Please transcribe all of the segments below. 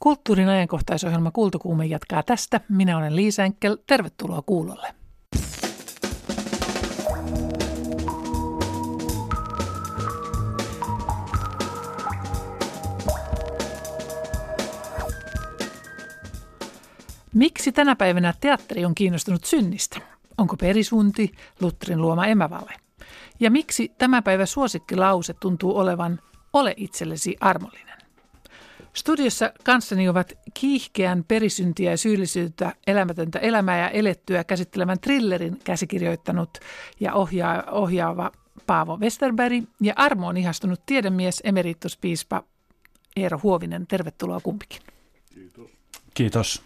Kulttuurin ajankohtaisohjelma Kultokuume jatkaa tästä. Minä olen Liisa Enkel. Tervetuloa kuulolle. Miksi tänä päivänä teatteri on kiinnostunut synnistä? Onko perisunti Lutterin luoma emävale? Ja miksi tämä päivä suosikkilause tuntuu olevan ole itsellesi armollinen? Studiossa kanssani ovat kiihkeän perisyntiä ja syyllisyyttä elämätöntä elämää ja elettyä käsittelevän thrillerin käsikirjoittanut ja ohjaa, ohjaava Paavo Westerberg ja Armo on ihastunut tiedemies emerituspiispa Eero Huovinen. Tervetuloa kumpikin. Kiitos. Kiitos.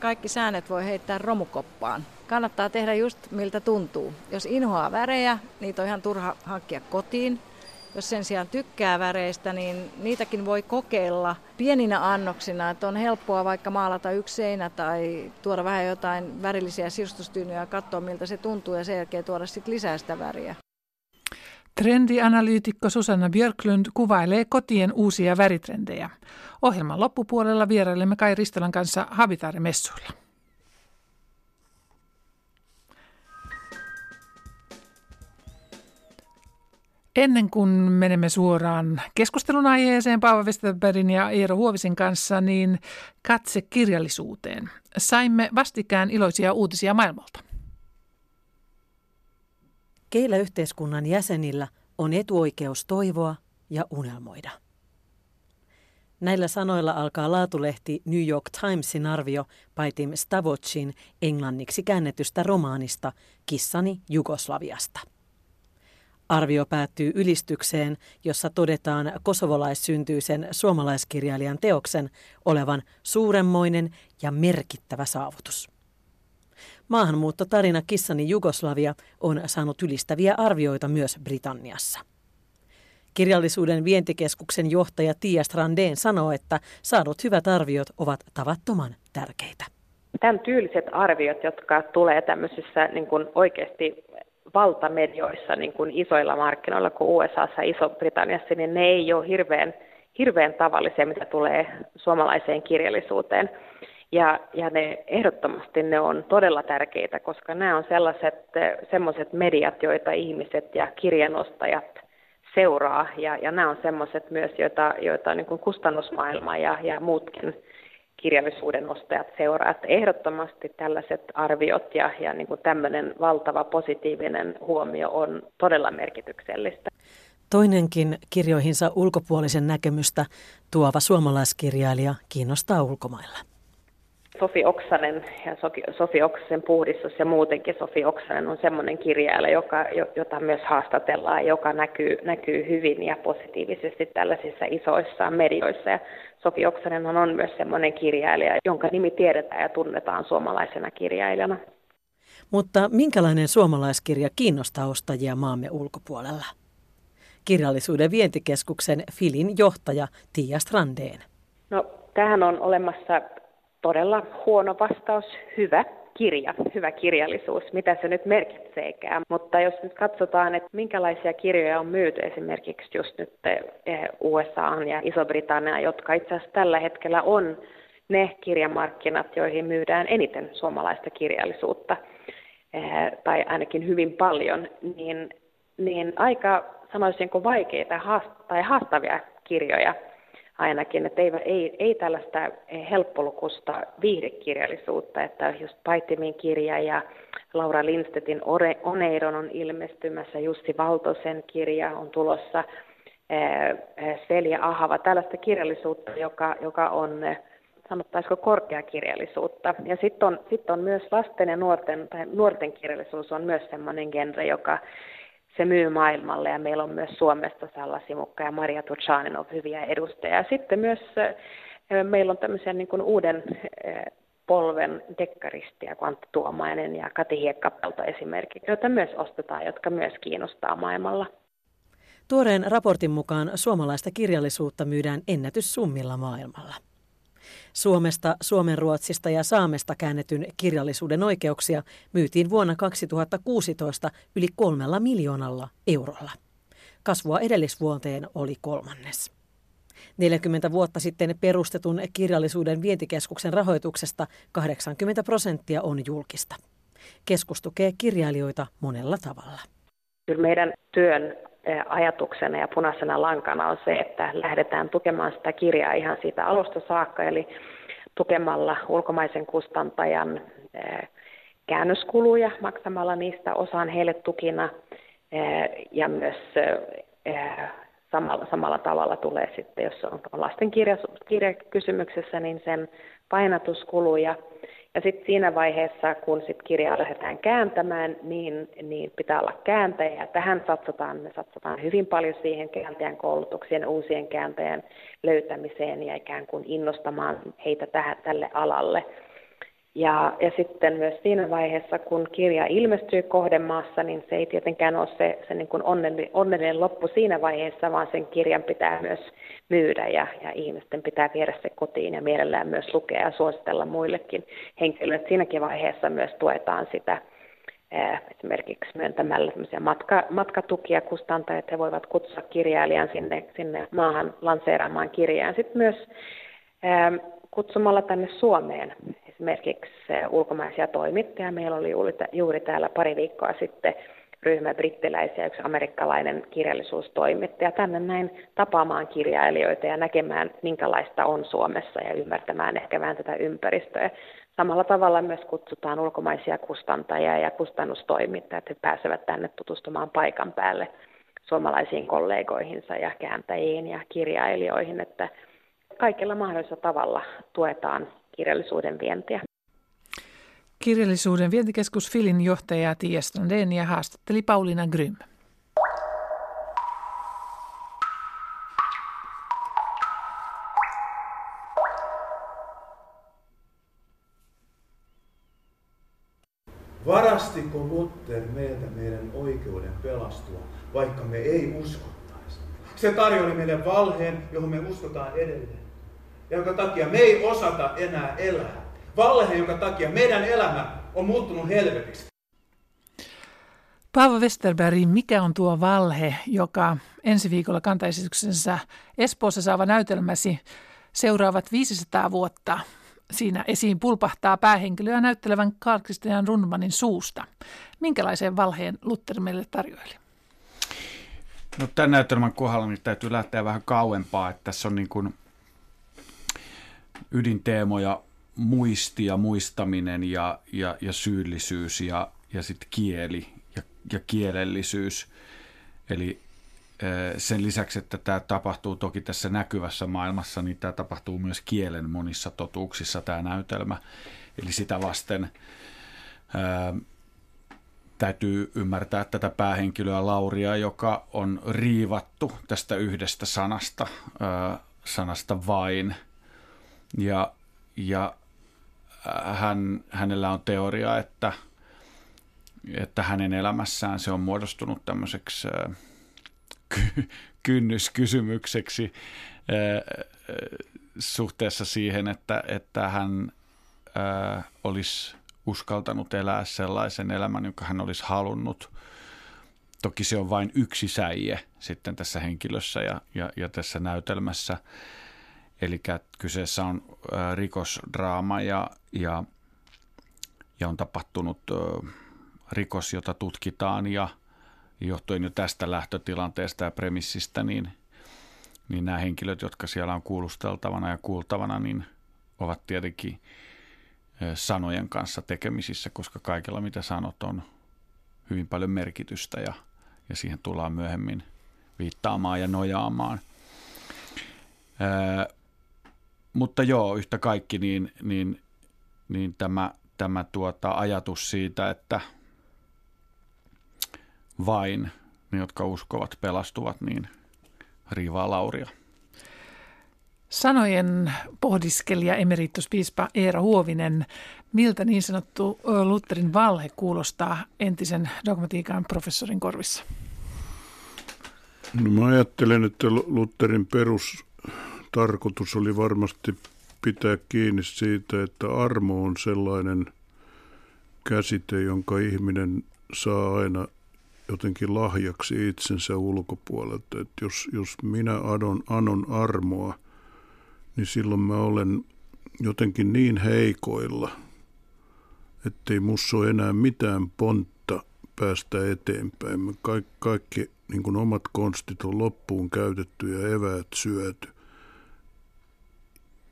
Kaikki säännöt voi heittää romukoppaan. Kannattaa tehdä just miltä tuntuu. Jos inhoaa värejä, niitä on ihan turha hankkia kotiin. Jos sen sijaan tykkää väreistä, niin niitäkin voi kokeilla pieninä annoksina. Että on helppoa vaikka maalata yksi seinä tai tuoda vähän jotain värillisiä sirustustyynyjä ja katsoa miltä se tuntuu ja sen jälkeen tuoda sitten lisää sitä väriä. Trendianalyytikko Susanna Björklund kuvailee kotien uusia väritrendejä. Ohjelman loppupuolella vierailemme Kai Ristolan kanssa Habitaari-messuilla. Ennen kuin menemme suoraan keskustelun aiheeseen Paavo Westerbergin ja Eero Huovisen kanssa, niin katse kirjallisuuteen. Saimme vastikään iloisia uutisia maailmalta. Keillä yhteiskunnan jäsenillä on etuoikeus toivoa ja unelmoida. Näillä sanoilla alkaa laatulehti New York Timesin arvio Paitim Stavocin englanniksi käännetystä romaanista Kissani Jugoslaviasta. Arvio päättyy ylistykseen, jossa todetaan kosovolaissyntyisen suomalaiskirjailijan teoksen olevan suuremmoinen ja merkittävä saavutus. Maahanmuuttotarina Kissani Jugoslavia on saanut ylistäviä arvioita myös Britanniassa. Kirjallisuuden vientikeskuksen johtaja Tia Strandeen sanoo, että saadut hyvät arviot ovat tavattoman tärkeitä. Tämän tyyliset arviot, jotka tulee tämmöisissä niin kuin oikeasti valtamedioissa niin kuin isoilla markkinoilla kuin USA ja Iso-Britanniassa, niin ne ei ole hirveän, hirveän tavallisia, mitä tulee suomalaiseen kirjallisuuteen. Ja, ja ne ehdottomasti ne on todella tärkeitä, koska nämä on sellaiset semmoiset mediat, joita ihmiset ja kirjanostajat seuraa. Ja, ja nämä on semmoiset myös, joita, joita niin kuin kustannusmaailma ja, ja muutkin kirjallisuuden ostajat seuraa. Että ehdottomasti tällaiset arviot ja, ja niin kuin tämmöinen valtava positiivinen huomio on todella merkityksellistä. Toinenkin kirjoihinsa ulkopuolisen näkemystä tuova suomalaiskirjailija kiinnostaa ulkomailla. Sofi Oksanen ja Sofi Oksasen puhdistus ja muutenkin Sofi Oksanen on semmoinen kirjailija, joka, jota myös haastatellaan, joka näkyy, näkyy hyvin ja positiivisesti tällaisissa isoissa medioissa. Ja Sofi Oksanen on myös semmoinen kirjailija, jonka nimi tiedetään ja tunnetaan suomalaisena kirjailijana. Mutta minkälainen suomalaiskirja kiinnostaa ostajia maamme ulkopuolella? Kirjallisuuden vientikeskuksen Filin johtaja Tiia Strandeen. No, tähän on olemassa todella huono vastaus, hyvä kirja, hyvä kirjallisuus, mitä se nyt merkitseekään. Mutta jos nyt katsotaan, että minkälaisia kirjoja on myyty esimerkiksi just nyt eh, USA ja Iso-Britannia, jotka itse asiassa tällä hetkellä on ne kirjamarkkinat, joihin myydään eniten suomalaista kirjallisuutta, eh, tai ainakin hyvin paljon, niin, niin aika sanoisinko vaikeita tai haastavia kirjoja ainakin, että ei, ei, ei tällaista helppolukusta viihdekirjallisuutta, että just Paitimin kirja ja Laura Lindstedtin Oneiron on ilmestymässä, Jussi Valtosen kirja on tulossa, Selja Ahava, tällaista kirjallisuutta, joka, joka on sanottaisiko korkeakirjallisuutta. Ja sitten on, sit on myös lasten ja nuorten, tai nuorten kirjallisuus on myös sellainen genre, joka se myy maailmalle ja meillä on myös Suomesta Salla Simukka ja Maria Tuchanin on hyviä edustajia. Sitten myös meillä on tämmöisiä niin kuin uuden polven dekkaristia, kuin Antti Tuomainen ja Kati Hiekkapelto esimerkiksi, joita myös ostetaan, jotka myös kiinnostaa maailmalla. Tuoreen raportin mukaan suomalaista kirjallisuutta myydään ennätyssummilla maailmalla. Suomesta, Suomenruotsista ja Saamesta käännetyn kirjallisuuden oikeuksia myytiin vuonna 2016 yli kolmella miljoonalla eurolla. Kasvua edellisvuoteen oli kolmannes. 40 vuotta sitten perustetun kirjallisuuden vientikeskuksen rahoituksesta 80 prosenttia on julkista. Keskus tukee kirjailijoita monella tavalla. Kyllä meidän työn ajatuksena ja punaisena lankana on se, että lähdetään tukemaan sitä kirjaa ihan siitä alusta saakka, eli tukemalla ulkomaisen kustantajan käännöskuluja, maksamalla niistä osaan heille tukina ja myös samalla, samalla tavalla tulee sitten, jos on lasten kirja, kirjakysymyksessä, niin sen painatuskuluja. Ja sitten siinä vaiheessa, kun sit kirjaa lähdetään kääntämään, niin, niin pitää olla kääntäjä. Tähän satsataan, me satsataan hyvin paljon siihen kääntäjän koulutuksien, uusien kääntäjän löytämiseen ja ikään kuin innostamaan heitä tähän, tälle alalle. Ja, ja sitten myös siinä vaiheessa, kun kirja ilmestyy kohdemaassa, niin se ei tietenkään ole se, se niin kuin onnellinen, loppu siinä vaiheessa, vaan sen kirjan pitää myös myydä ja, ja ihmisten pitää viedä se kotiin ja mielellään myös lukea ja suositella muillekin henkilöille. Siinäkin vaiheessa myös tuetaan sitä esimerkiksi myöntämällä matka, matkatukia kustantajat, he voivat kutsua kirjailijan sinne, sinne maahan lanseeraamaan kirjaan. Sitten myös kutsumalla tänne Suomeen esimerkiksi ulkomaisia toimittajia. Meillä oli juuri täällä pari viikkoa sitten ryhmä brittiläisiä, yksi amerikkalainen kirjallisuustoimittaja, tänne näin tapaamaan kirjailijoita ja näkemään, minkälaista on Suomessa ja ymmärtämään ehkä vähän tätä ympäristöä. Samalla tavalla myös kutsutaan ulkomaisia kustantajia ja kustannustoimittajia, että he pääsevät tänne tutustumaan paikan päälle suomalaisiin kollegoihinsa ja kääntäjiin ja kirjailijoihin, että kaikilla mahdollisella tavalla tuetaan kirjallisuuden vientiä. Kirjallisuuden vientikeskus Filin johtaja Tiia Strandenia haastatteli Pauliina Grym. Varastiko Luther meiltä meidän oikeuden pelastua, vaikka me ei uskottaisi? Se tarjoili meille valheen, johon me uskotaan edelleen jonka takia me ei osata enää elää. Valhe, jonka takia meidän elämä on muuttunut helvetiksi. Paavo Westerberg, mikä on tuo valhe, joka ensi viikolla kantaesityksensä Espoossa saava näytelmäsi seuraavat 500 vuotta siinä esiin pulpahtaa päähenkilöä näyttelevän Carl Christian Rundmanin suusta. Minkälaisen valheen Luther meille tarjoili? No, tämän näytelmän kohdalla niin täytyy lähteä vähän kauempaa, että tässä on niin kuin ydinteemoja muisti ja muistaminen ja, ja, ja syyllisyys ja, ja sitten kieli ja, ja kielellisyys. Eli sen lisäksi, että tämä tapahtuu toki tässä näkyvässä maailmassa, niin tämä tapahtuu myös kielen monissa totuuksissa tämä näytelmä. Eli sitä vasten ää, täytyy ymmärtää tätä päähenkilöä Lauria, joka on riivattu tästä yhdestä sanasta, ää, sanasta vain – ja, ja äh, hän, hänellä on teoria, että, että hänen elämässään se on muodostunut tämmöiseksi äh, ky- kynnyskysymykseksi äh, suhteessa siihen, että, että hän olisi uskaltanut elää sellaisen elämän, jonka hän olisi halunnut. Toki se on vain yksi säie sitten tässä henkilössä ja, ja, ja tässä näytelmässä. Eli kyseessä on rikosdraama ja, ja, ja on tapahtunut rikos, jota tutkitaan ja johtuen jo tästä lähtötilanteesta ja premissistä, niin, niin nämä henkilöt, jotka siellä on kuulusteltavana ja kuultavana, niin ovat tietenkin sanojen kanssa tekemisissä, koska kaikella mitä sanot on hyvin paljon merkitystä ja, ja siihen tullaan myöhemmin viittaamaan ja nojaamaan mutta joo, yhtä kaikki niin, niin, niin tämä, tämä tuota ajatus siitä, että vain ne, jotka uskovat, pelastuvat, niin riivaa Lauria. Sanojen pohdiskelija emerituspiispa Eera Huovinen, miltä niin sanottu Lutherin valhe kuulostaa entisen dogmatiikan professorin korvissa? No mä ajattelen, että Lutherin perus tarkoitus oli varmasti pitää kiinni siitä, että armo on sellainen käsite, jonka ihminen saa aina jotenkin lahjaksi itsensä ulkopuolelta. Että jos, jos minä adon, anon armoa, niin silloin mä olen jotenkin niin heikoilla, ettei mussa ole enää mitään pontta päästä eteenpäin. Me kaikki, niin omat konstit on loppuun käytetty ja eväät syöty.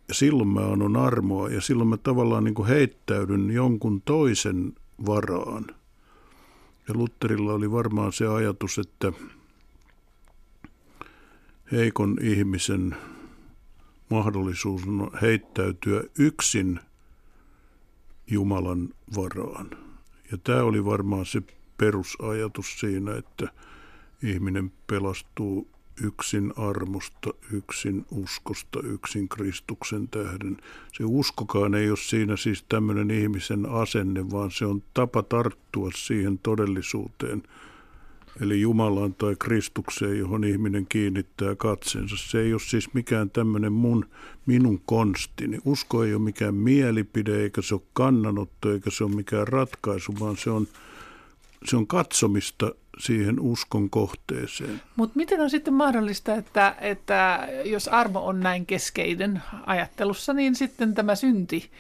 Ja silloin mä annan armoa ja silloin mä tavallaan niin kuin heittäydyn jonkun toisen varaan. Ja Lutterilla oli varmaan se ajatus, että heikon ihmisen mahdollisuus on heittäytyä yksin Jumalan varaan. Ja tämä oli varmaan se perusajatus siinä, että ihminen pelastuu yksin armosta, yksin uskosta, yksin Kristuksen tähden. Se uskokaan ei ole siinä siis tämmöinen ihmisen asenne, vaan se on tapa tarttua siihen todellisuuteen, eli Jumalaan tai Kristukseen, johon ihminen kiinnittää katseensa. Se ei ole siis mikään tämmöinen mun, minun konstini. Usko ei ole mikään mielipide, eikä se ole kannanotto, eikä se ole mikään ratkaisu, vaan se on, se on katsomista siihen uskon kohteeseen. Mutta miten on sitten mahdollista, että, että jos armo on näin keskeinen ajattelussa, niin sitten tämä synti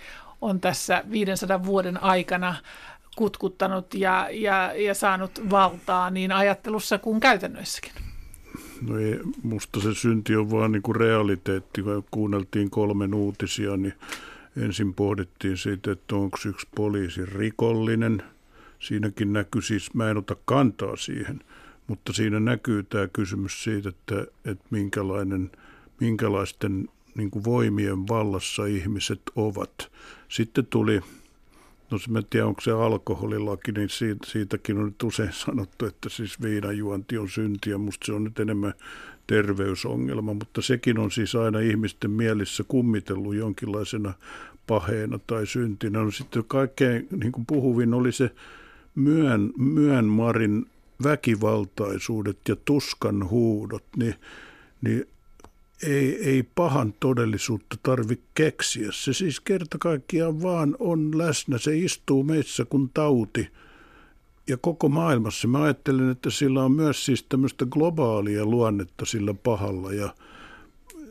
on tässä 500 vuoden aikana kutkuttanut ja, ja, ja saanut valtaa niin ajattelussa kuin käytännöissäkin? No ei, musta se synti on vaan niin kuin realiteetti. Kun kuunneltiin kolmen uutisia, niin ensin pohdittiin siitä, että onko yksi poliisi rikollinen – Siinäkin näkyy siis, mä en ota kantaa siihen, mutta siinä näkyy tämä kysymys siitä, että, että minkälainen, minkälaisten niin kuin voimien vallassa ihmiset ovat. Sitten tuli, no mä en tiedä onko se alkoholilaki, niin siitä, siitäkin on nyt usein sanottu, että siis viinajuonti on syntiä. Musta se on nyt enemmän terveysongelma, mutta sekin on siis aina ihmisten mielissä kummitellut jonkinlaisena paheena tai syntinä. No sitten kaikkein niin kuin puhuvin oli se Myön, Myönmarin väkivaltaisuudet ja tuskan huudot, niin, niin ei, ei pahan todellisuutta tarvitse keksiä. Se siis kerta kaikkiaan vaan on läsnä. Se istuu meissä kuin tauti ja koko maailmassa. Mä ajattelen, että sillä on myös siis tämmöistä globaalia luonnetta sillä pahalla ja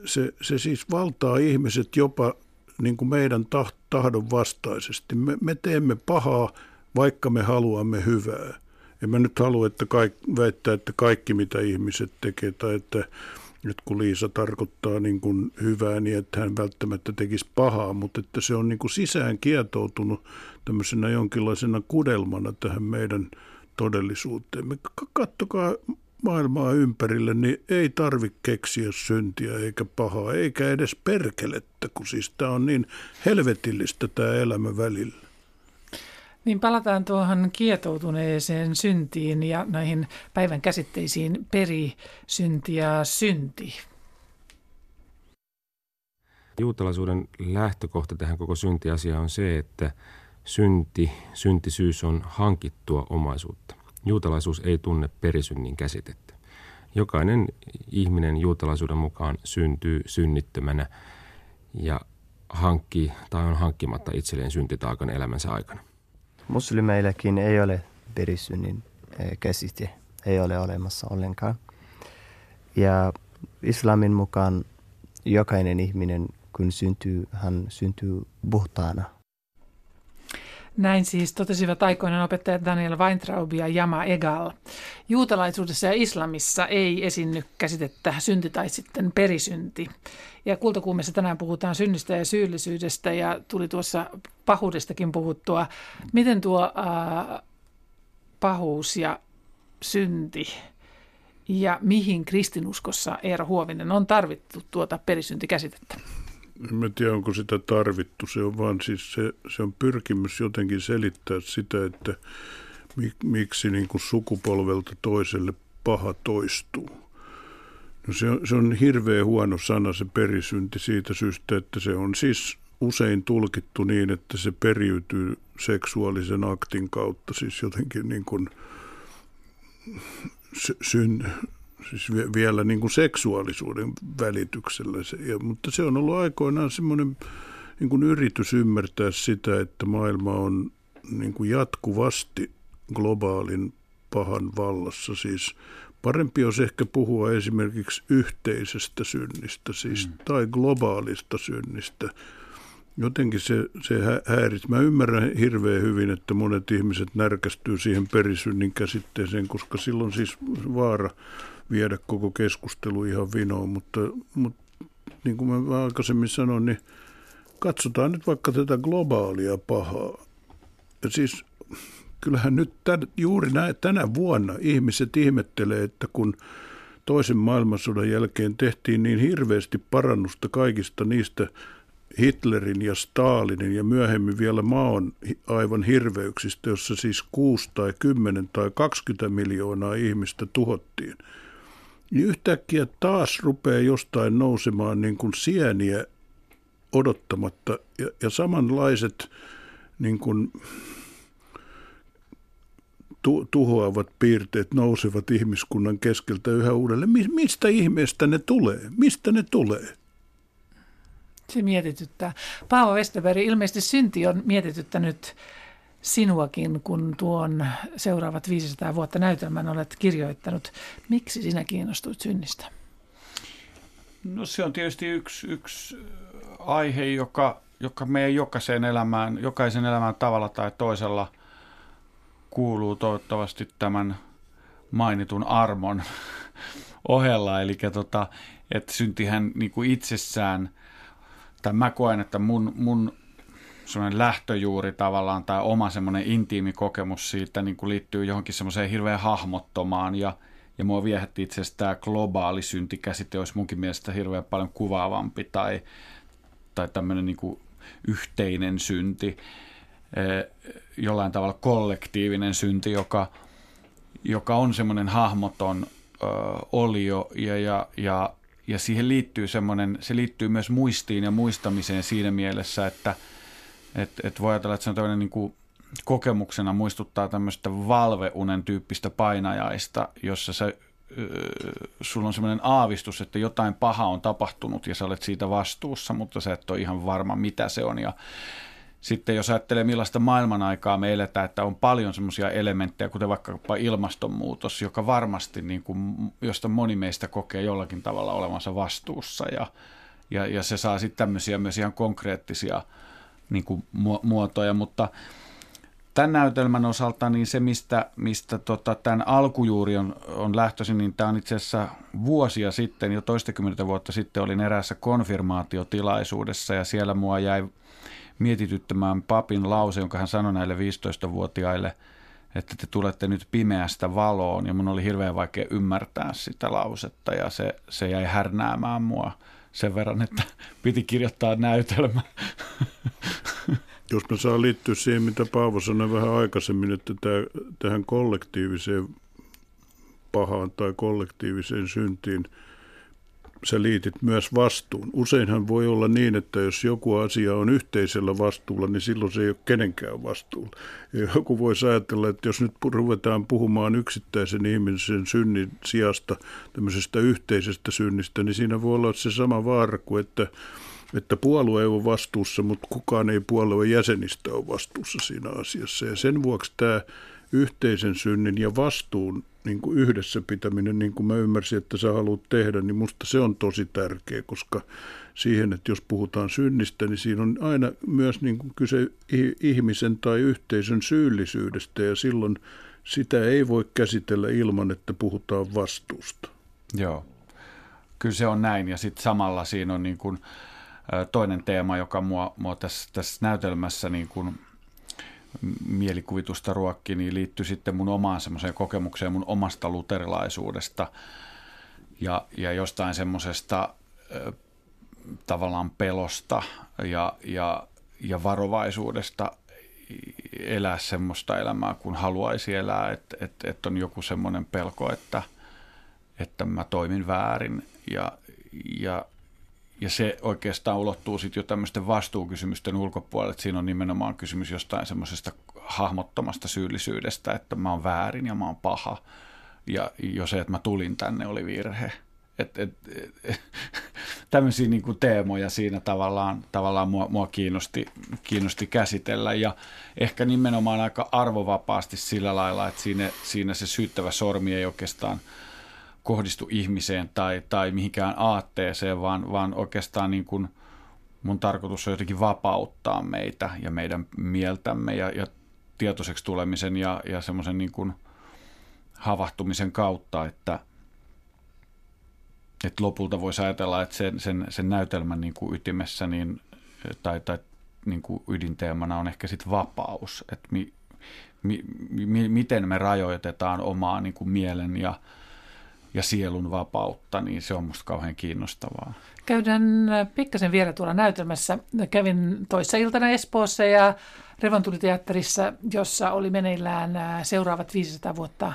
se, se siis valtaa ihmiset jopa niin kuin meidän tahdon vastaisesti. Me, me teemme pahaa vaikka me haluamme hyvää. En mä nyt halua että kaik, väittää, että kaikki mitä ihmiset tekee tai että nyt kun Liisa tarkoittaa niin kuin hyvää, niin että hän välttämättä tekisi pahaa, mutta että se on niin kuin sisään kietoutunut tämmöisenä jonkinlaisena kudelmana tähän meidän todellisuuteen. Me kattokaa maailmaa ympärille, niin ei tarvitse keksiä syntiä eikä pahaa, eikä edes perkelettä, kun siis tämä on niin helvetillistä tämä elämä välillä. Niin palataan tuohon kietoutuneeseen syntiin ja näihin päivän käsitteisiin peri, synti ja synti. Juutalaisuuden lähtökohta tähän koko syntiasiaan on se, että synti, syntisyys on hankittua omaisuutta. Juutalaisuus ei tunne perisynnin käsitettä. Jokainen ihminen juutalaisuuden mukaan syntyy synnittömänä ja hankkii tai on hankkimatta itselleen syntitaakan elämänsä aikana. Muslimeillekin ei ole perisynnin eh, käsite, ei ole olemassa ollenkaan. Ja islamin mukaan jokainen ihminen, kun syntyy, hän syntyy puhtaana. Näin siis totesivat aikoinaan opettajat Daniel Weintraub ja Jama Egal. Juutalaisuudessa ja islamissa ei esiinny käsitettä synti tai sitten perisynti. Ja kultakuumessa tänään puhutaan synnistä ja syyllisyydestä ja tuli tuossa pahuudestakin puhuttua. Miten tuo äh, pahuus ja synti ja mihin kristinuskossa Eero Huovinen on tarvittu tuota perisyntikäsitettä? Mä tiedä, onko sitä tarvittu. Se on vaan siis se, se on pyrkimys jotenkin selittää sitä, että mik, miksi niin kuin sukupolvelta toiselle paha toistuu. No se, on, se on hirveän huono sana se perisynti siitä syystä, että se on siis usein tulkittu niin, että se periytyy seksuaalisen aktin kautta, siis jotenkin niin kuin syn, siis vielä niin kuin seksuaalisuuden välityksellä. Se, ja, mutta se on ollut aikoinaan semmoinen niin kuin yritys ymmärtää sitä, että maailma on niin kuin jatkuvasti globaalin pahan vallassa. Siis parempi olisi ehkä puhua esimerkiksi yhteisestä synnistä siis, mm. tai globaalista synnistä. Jotenkin se, se häiritsee. Mä ymmärrän hirveän hyvin, että monet ihmiset närkästyy siihen perisynnin käsitteeseen, koska silloin siis vaara viedä koko keskustelu ihan vinoon, mutta, mutta niin kuin mä aikaisemmin sanoin, niin katsotaan nyt vaikka tätä globaalia pahaa. Ja siis kyllähän nyt tämän, juuri näin, tänä vuonna ihmiset ihmettelee, että kun toisen maailmansodan jälkeen tehtiin niin hirveästi parannusta kaikista niistä Hitlerin ja Stalinin ja myöhemmin vielä maon aivan hirveyksistä, jossa siis 6 tai 10 tai 20 miljoonaa ihmistä tuhottiin. Niin yhtäkkiä taas rupeaa jostain nousemaan niin kuin sieniä odottamatta ja, ja samanlaiset niin kuin tu, tuhoavat piirteet nousevat ihmiskunnan keskeltä yhä uudelleen. Mistä ihmeestä ne tulee? Mistä ne tulee? Se mietityttää. Paavo Westerberg, ilmeisesti synti on mietityttänyt sinuakin, kun tuon seuraavat 500 vuotta näytelmän olet kirjoittanut. Miksi sinä kiinnostuit synnistä? No se on tietysti yksi, yksi aihe, joka, joka meidän jokaisen elämään, jokaisen elämään tavalla tai toisella kuuluu toivottavasti tämän mainitun armon ohella. Eli tota, että syntihän niin kuin itsessään, tai mä koen, että mun, mun semmoinen lähtöjuuri tavallaan tai oma semmoinen intiimi kokemus siitä niin kuin liittyy johonkin semmoiseen hirveän hahmottomaan ja, ja mua viehätti itse asiassa tämä globaali syntikäsite olisi munkin mielestä hirveän paljon kuvaavampi tai, tai tämmöinen niin kuin yhteinen synti, jollain tavalla kollektiivinen synti, joka, joka on semmoinen hahmoton ö, olio ja, ja, ja, ja siihen liittyy semmoinen, se liittyy myös muistiin ja muistamiseen siinä mielessä, että et, et voi ajatella, että se on tämmöinen niin kuin kokemuksena muistuttaa tämmöistä valveunen tyyppistä painajaista, jossa se sulla on semmoinen aavistus, että jotain pahaa on tapahtunut ja sä olet siitä vastuussa, mutta sä et ole ihan varma, mitä se on. Ja sitten jos ajattelee, millaista maailman aikaa me eletään, että on paljon semmoisia elementtejä, kuten vaikkapa ilmastonmuutos, joka varmasti, niin kuin, josta moni meistä kokee jollakin tavalla olevansa vastuussa. Ja, ja, ja se saa sitten tämmöisiä myös ihan konkreettisia niin kuin, muotoja, mutta – tämän näytelmän osalta niin se, mistä, mistä tota, tämän alkujuuri on, on lähtöisin, niin tämä on itse asiassa vuosia sitten, jo toistakymmentä vuotta sitten olin eräässä konfirmaatiotilaisuudessa ja siellä mua jäi mietityttämään papin lause, jonka hän sanoi näille 15-vuotiaille, että te tulette nyt pimeästä valoon ja mun oli hirveän vaikea ymmärtää sitä lausetta ja se, se jäi härnäämään mua sen verran, että piti kirjoittaa näytelmä. Jos mä saan liittyä siihen, mitä Paavo sanoi vähän aikaisemmin, että tämä, tähän kollektiiviseen pahaan tai kollektiiviseen syntiin sä liitit myös vastuun. Useinhan voi olla niin, että jos joku asia on yhteisellä vastuulla, niin silloin se ei ole kenenkään vastuulla. Ja joku voi ajatella, että jos nyt ruvetaan puhumaan yksittäisen ihmisen synnin sijasta tämmöisestä yhteisestä synnistä, niin siinä voi olla se sama vaara kuin, että että puolue ei ole vastuussa, mutta kukaan ei puolueen jäsenistä ole vastuussa siinä asiassa. Ja sen vuoksi tämä yhteisen synnin ja vastuun niin kuin yhdessä pitäminen, niin kuin mä ymmärsin, että sä haluat tehdä, niin musta se on tosi tärkeä, koska siihen, että jos puhutaan synnistä, niin siinä on aina myös niin kuin kyse ihmisen tai yhteisön syyllisyydestä ja silloin sitä ei voi käsitellä ilman, että puhutaan vastuusta. Joo, kyllä se on näin ja sitten samalla siinä on niin kuin, toinen teema, joka mua, mua tässä, tässä näytelmässä niin kuin mielikuvitusta ruokki, niin liittyy sitten mun omaan semmoiseen kokemukseen mun omasta luterilaisuudesta. Ja, ja jostain semmoisesta tavallaan pelosta ja, ja, ja varovaisuudesta elää semmoista elämää, kun haluaisi elää, että et, et on joku semmoinen pelko, että, että mä toimin väärin. Ja, ja ja se oikeastaan ulottuu sitten jo tämmöisten vastuukysymysten ulkopuolelle, että siinä on nimenomaan kysymys jostain semmoisesta hahmottomasta syyllisyydestä, että mä oon väärin ja mä oon paha. Ja jo se, että mä tulin tänne, oli virhe. et, et, et, tämmöisiä niin kuin teemoja siinä tavallaan, tavallaan mua, mua kiinnosti, kiinnosti käsitellä ja ehkä nimenomaan aika arvovapaasti sillä lailla, että siinä, siinä se syyttävä sormi ei oikeastaan kohdistu ihmiseen tai, tai mihinkään aatteeseen, vaan, vaan oikeastaan niin kuin mun tarkoitus on jotenkin vapauttaa meitä ja meidän mieltämme ja, ja tietoiseksi tulemisen ja, ja semmoisen niin kuin havahtumisen kautta, että – että lopulta voisi ajatella, että sen, sen, sen näytelmän niin kuin ytimessä niin, tai, tai niin kuin ydinteemana on ehkä sitten vapaus, että mi, mi, mi, miten me rajoitetaan omaa niin kuin mielen ja, ja sielun vapautta, niin se on musta kauhean kiinnostavaa. Käydään pikkasen vielä tuolla näytelmässä. Kävin toissa iltana Espoossa ja Revontuliteatterissa, jossa oli meneillään seuraavat 500 vuotta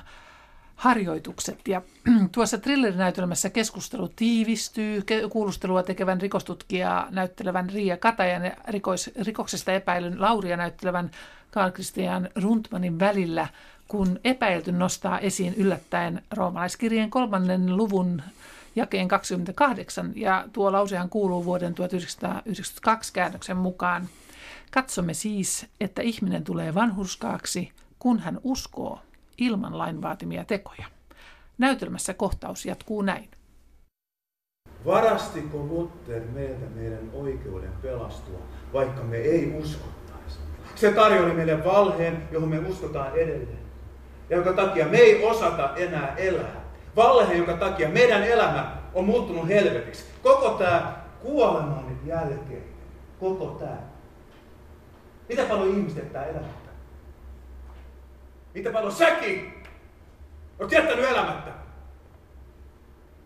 harjoitukset. Ja tuossa thrillerinäytelmässä keskustelu tiivistyy. Kuulustelua tekevän rikostutkijaa näyttelevän Riia Katajan ja rikoksesta epäilyn Lauria näyttelevän Carl Christian Rundmanin välillä, kun epäilty nostaa esiin yllättäen roomalaiskirjeen kolmannen luvun jakeen 28, ja tuo lausehan kuuluu vuoden 1992 käännöksen mukaan. Katsomme siis, että ihminen tulee vanhurskaaksi, kun hän uskoo ilman lain vaatimia tekoja. Näytelmässä kohtaus jatkuu näin. Varastiko Luther meiltä meidän oikeuden pelastua, vaikka me ei uskottaisi? Se tarjoili meille valheen, johon me uskotaan edelleen. Ja jonka takia me ei osata enää elää. Valhe, jonka takia meidän elämä on muuttunut helvetiksi. Koko tämä kuoleman jälkeen. Koko tämä. Mitä paljon ihmiset jättää elämättä? Mitä paljon säkin olet jättänyt elämättä?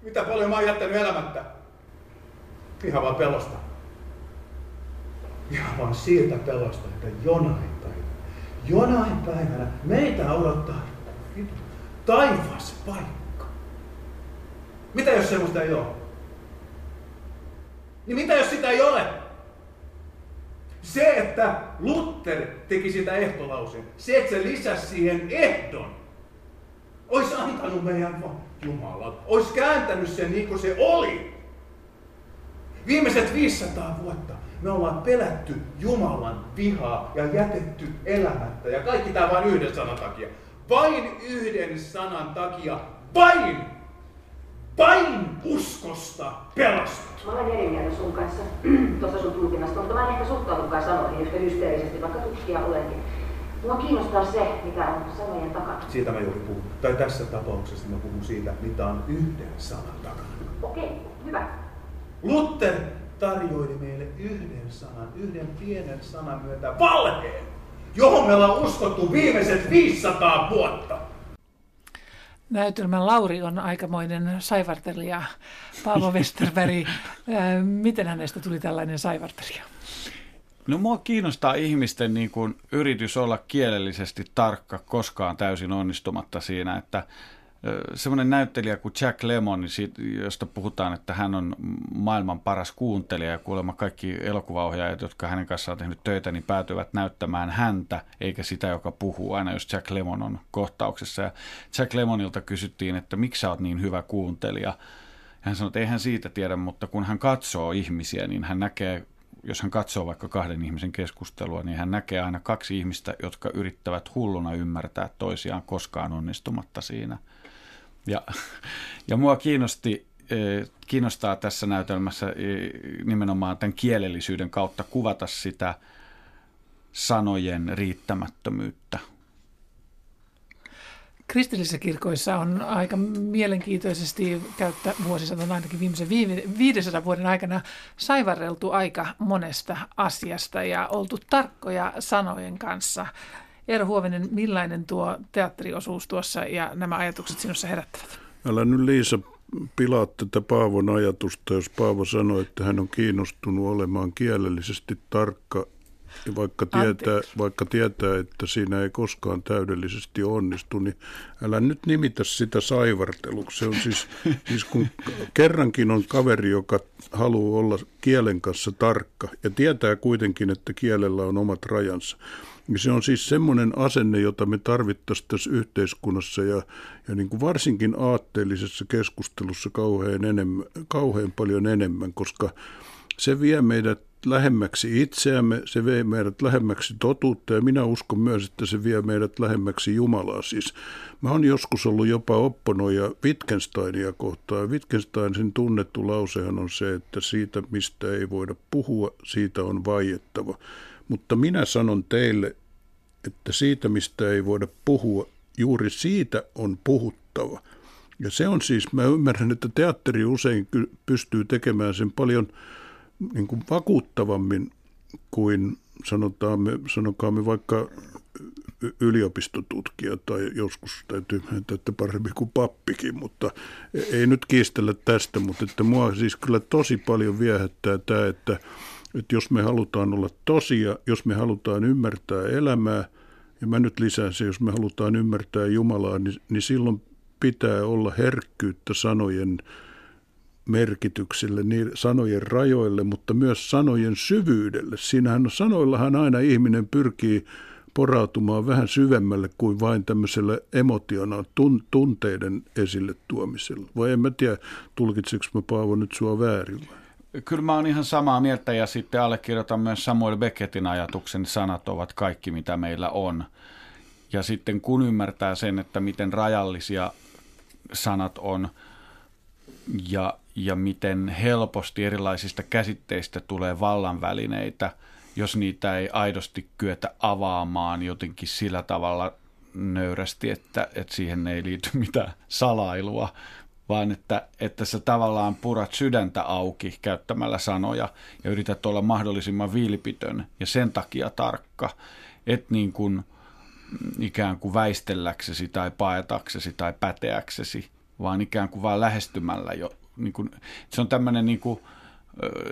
Mitä paljon mä oon jättänyt elämättä? Ihan vaan pelosta. Ihan vaan siitä pelosta, että jonain päivänä, jonain päivänä meitä odottaa taivas paikka. Mitä jos semmoista ei ole? Niin mitä jos sitä ei ole? Se, että Luther teki sitä ehtolauseen, se, että se lisäsi siihen ehdon, olisi antanut meidän Jumalan, olisi kääntänyt sen niin kuin se oli. Viimeiset 500 vuotta me ollaan pelätty Jumalan vihaa ja jätetty elämättä. Ja kaikki tämä vain yhden sanan takia. Vain yhden sanan takia. Vain vain uskosta pelastat. Mä olen eri mieltä sun kanssa tuossa sun tulkinnasta, mutta mä en ehkä suhtaudukaan sanoihin yhtä hysteerisesti, vaikka tutkija olenkin. Mua kiinnostaa se, mitä on sanojen takana. Siitä mä juuri puhun. Tai tässä tapauksessa mä puhun siitä, mitä on yhden sanan takana. Okei, hyvä. Luther tarjoili meille yhden sanan, yhden pienen sanan myötä valheen, johon me ollaan uskottu viimeiset 500 vuotta. Näytelmän Lauri on aikamoinen saivartelija. Paavo Westerberg, miten hänestä tuli tällainen saivartelija? No mua kiinnostaa ihmisten niin kuin yritys olla kielellisesti tarkka, koskaan täysin onnistumatta siinä, että semmoinen näyttelijä kuin Jack Lemmon, niin josta puhutaan, että hän on maailman paras kuuntelija ja kuulemma kaikki elokuvaohjaajat, jotka hänen kanssaan on tehnyt töitä, niin päätyvät näyttämään häntä, eikä sitä, joka puhuu aina, jos Jack Lemmon on kohtauksessa. Ja Jack Lemmonilta kysyttiin, että miksi sä oot niin hyvä kuuntelija. Ja hän sanoi, että eihän siitä tiedä, mutta kun hän katsoo ihmisiä, niin hän näkee jos hän katsoo vaikka kahden ihmisen keskustelua, niin hän näkee aina kaksi ihmistä, jotka yrittävät hulluna ymmärtää toisiaan koskaan onnistumatta siinä – ja, ja mua kiinnosti, e, kiinnostaa tässä näytelmässä e, nimenomaan tämän kielellisyyden kautta kuvata sitä sanojen riittämättömyyttä. Kristillisissä kirkoissa on aika mielenkiintoisesti käyttä vuosisadan ainakin viimeisen 500 vuoden aikana saivarreltu aika monesta asiasta ja oltu tarkkoja sanojen kanssa. Eero Huovinen, millainen tuo teatteriosuus tuossa ja nämä ajatukset sinussa herättävät? Älä nyt Liisa pilaa tätä Paavon ajatusta, jos Paavo sanoi, että hän on kiinnostunut olemaan kielellisesti tarkka vaikka tietää, vaikka tietää, että siinä ei koskaan täydellisesti onnistu, niin älä nyt nimitä sitä saivarteluksi. Se on siis, siis kun kerrankin on kaveri, joka haluaa olla kielen kanssa tarkka ja tietää kuitenkin, että kielellä on omat rajansa. Se on siis semmoinen asenne, jota me tarvittaisiin tässä yhteiskunnassa ja, ja niin kuin varsinkin aatteellisessa keskustelussa kauhean, enemmän, kauhean paljon enemmän, koska se vie meidät lähemmäksi itseämme, se vie meidät lähemmäksi totuutta ja minä uskon myös, että se vie meidät lähemmäksi Jumalaa. Siis mä oon joskus ollut jopa opponoja Wittgensteinia kohtaan. Wittgensteinin tunnettu lausehan on se, että siitä mistä ei voida puhua, siitä on vaiettava. Mutta minä sanon teille, että siitä mistä ei voida puhua, juuri siitä on puhuttava. Ja se on siis, mä ymmärrän, että teatteri usein pystyy tekemään sen paljon – niin kuin vakuuttavammin kuin sanotaan me, sanokaamme vaikka yliopistotutkija tai joskus täytyy että paremmin kuin pappikin, mutta ei nyt kiistellä tästä, mutta että mua siis kyllä tosi paljon viehättää tämä, että, että jos me halutaan olla tosia, jos me halutaan ymmärtää elämää, ja mä nyt lisään se, jos me halutaan ymmärtää Jumalaa, niin, niin silloin pitää olla herkkyyttä sanojen merkityksille, niin sanojen rajoille, mutta myös sanojen syvyydelle. Siinähän sanoillahan aina ihminen pyrkii porautumaan vähän syvemmälle kuin vain tämmöisellä emotiona tunteiden esille tuomisella. Vai en mä tiedä, tulkitseks mä Paavo nyt sua väärin vai? Kyllä mä oon ihan samaa mieltä ja sitten allekirjoitan myös Samuel Beckettin ajatuksen, sanat ovat kaikki mitä meillä on. Ja sitten kun ymmärtää sen, että miten rajallisia sanat on ja ja miten helposti erilaisista käsitteistä tulee vallanvälineitä, jos niitä ei aidosti kyetä avaamaan jotenkin sillä tavalla nöyrästi, että, että siihen ei liity mitään salailua, vaan että, että sä tavallaan purat sydäntä auki käyttämällä sanoja ja yrität olla mahdollisimman vilpitön ja sen takia tarkka, että niin kuin ikään kuin väistelläksesi tai paetaksesi tai päteäksesi, vaan ikään kuin vain lähestymällä jo niin kuin, se on tämmöinen niin kuin,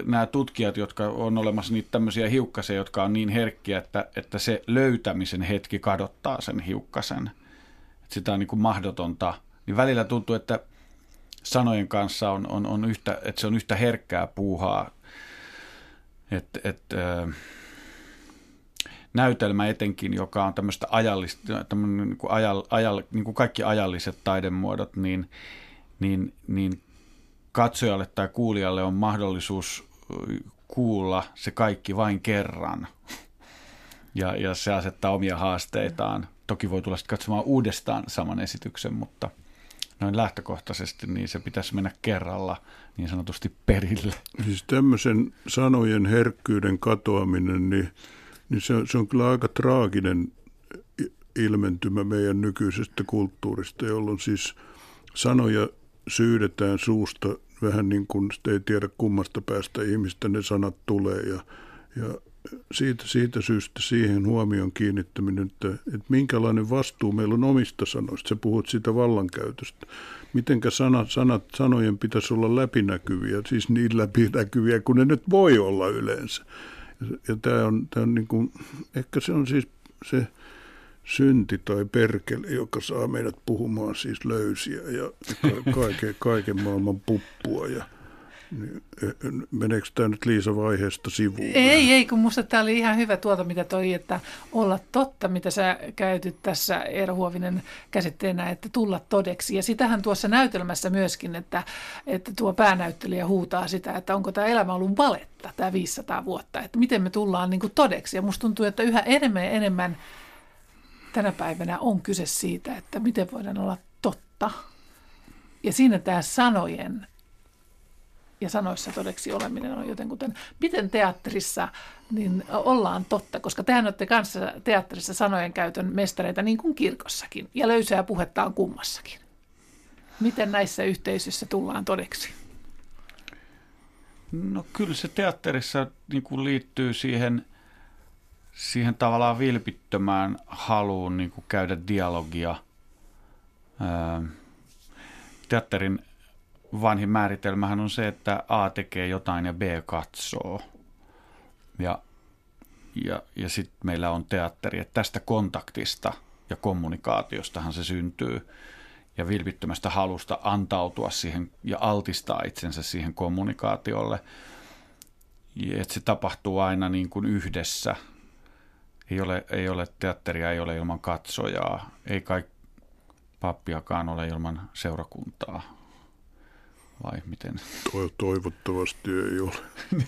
nämä tutkijat, jotka on olemassa niitä tämmöisiä hiukkasia, jotka on niin herkkiä, että, että se löytämisen hetki kadottaa sen hiukkasen. Että sitä on niin kuin mahdotonta. Niin välillä tuntuu, että sanojen kanssa on, on, on yhtä, että se on yhtä herkkää puuhaa. Että, että, näytelmä etenkin, joka on tämmöistä ajallista, niin kuin ajal, ajal, niin kuin kaikki ajalliset taidemuodot, niin, niin, niin katsojalle tai kuulijalle on mahdollisuus kuulla se kaikki vain kerran. Ja, ja se asettaa omia haasteitaan. Toki voi tulla sitten katsomaan uudestaan saman esityksen, mutta noin lähtökohtaisesti niin se pitäisi mennä kerralla niin sanotusti perille. Siis tämmöisen sanojen herkkyyden katoaminen, niin, niin se, se on kyllä aika traaginen ilmentymä meidän nykyisestä kulttuurista, jolloin siis sanoja syydetään suusta vähän niin kuin ei tiedä kummasta päästä ihmistä ne sanat tulee ja, ja siitä, siitä syystä siihen huomion kiinnittäminen, että, että minkälainen vastuu meillä on omista sanoista. Sä puhut siitä vallankäytöstä. Mitenkä sanat, sanat, sanojen pitäisi olla läpinäkyviä, siis niin läpinäkyviä kuin ne nyt voi olla yleensä. Ja, ja tämä on, tämä on niin kuin, ehkä se on siis se synti tai perkele, joka saa meidät puhumaan siis löysiä ja kaiken, kaiken maailman puppua ja Meneekö tämä nyt Liisa vaiheesta sivuun? Ei, ei, kun minusta tämä oli ihan hyvä tuota, mitä toi, että olla totta, mitä sä käytit tässä Eero Huovinen käsitteenä, että tulla todeksi. Ja sitähän tuossa näytelmässä myöskin, että, että tuo päänäyttelijä huutaa sitä, että onko tämä elämä ollut valetta, tämä 500 vuotta, että miten me tullaan niin kuin todeksi. Ja musta tuntuu, että yhä enemmän ja enemmän tänä päivänä on kyse siitä, että miten voidaan olla totta. Ja siinä tämä sanojen ja sanoissa todeksi oleminen on jotenkuten, miten teatterissa niin ollaan totta, koska tehän olette kanssa teatterissa sanojen käytön mestareita niin kuin kirkossakin, ja löysää puhetta on kummassakin. Miten näissä yhteisöissä tullaan todeksi? No kyllä se teatterissa niin kuin liittyy siihen siihen tavallaan vilpittömään haluun niin kuin käydä dialogia. teatterin vanhin määritelmähän on se, että A tekee jotain ja B katsoo. Ja, ja, ja sitten meillä on teatteri. Että tästä kontaktista ja kommunikaatiostahan se syntyy ja vilpittömästä halusta antautua siihen ja altistaa itsensä siihen kommunikaatiolle. Ja että se tapahtuu aina niin kuin yhdessä. Ei ole, ei ole teatteria, ei ole ilman katsojaa, ei kai pappiakaan ole ilman seurakuntaa vai miten? Toivottavasti ei ole.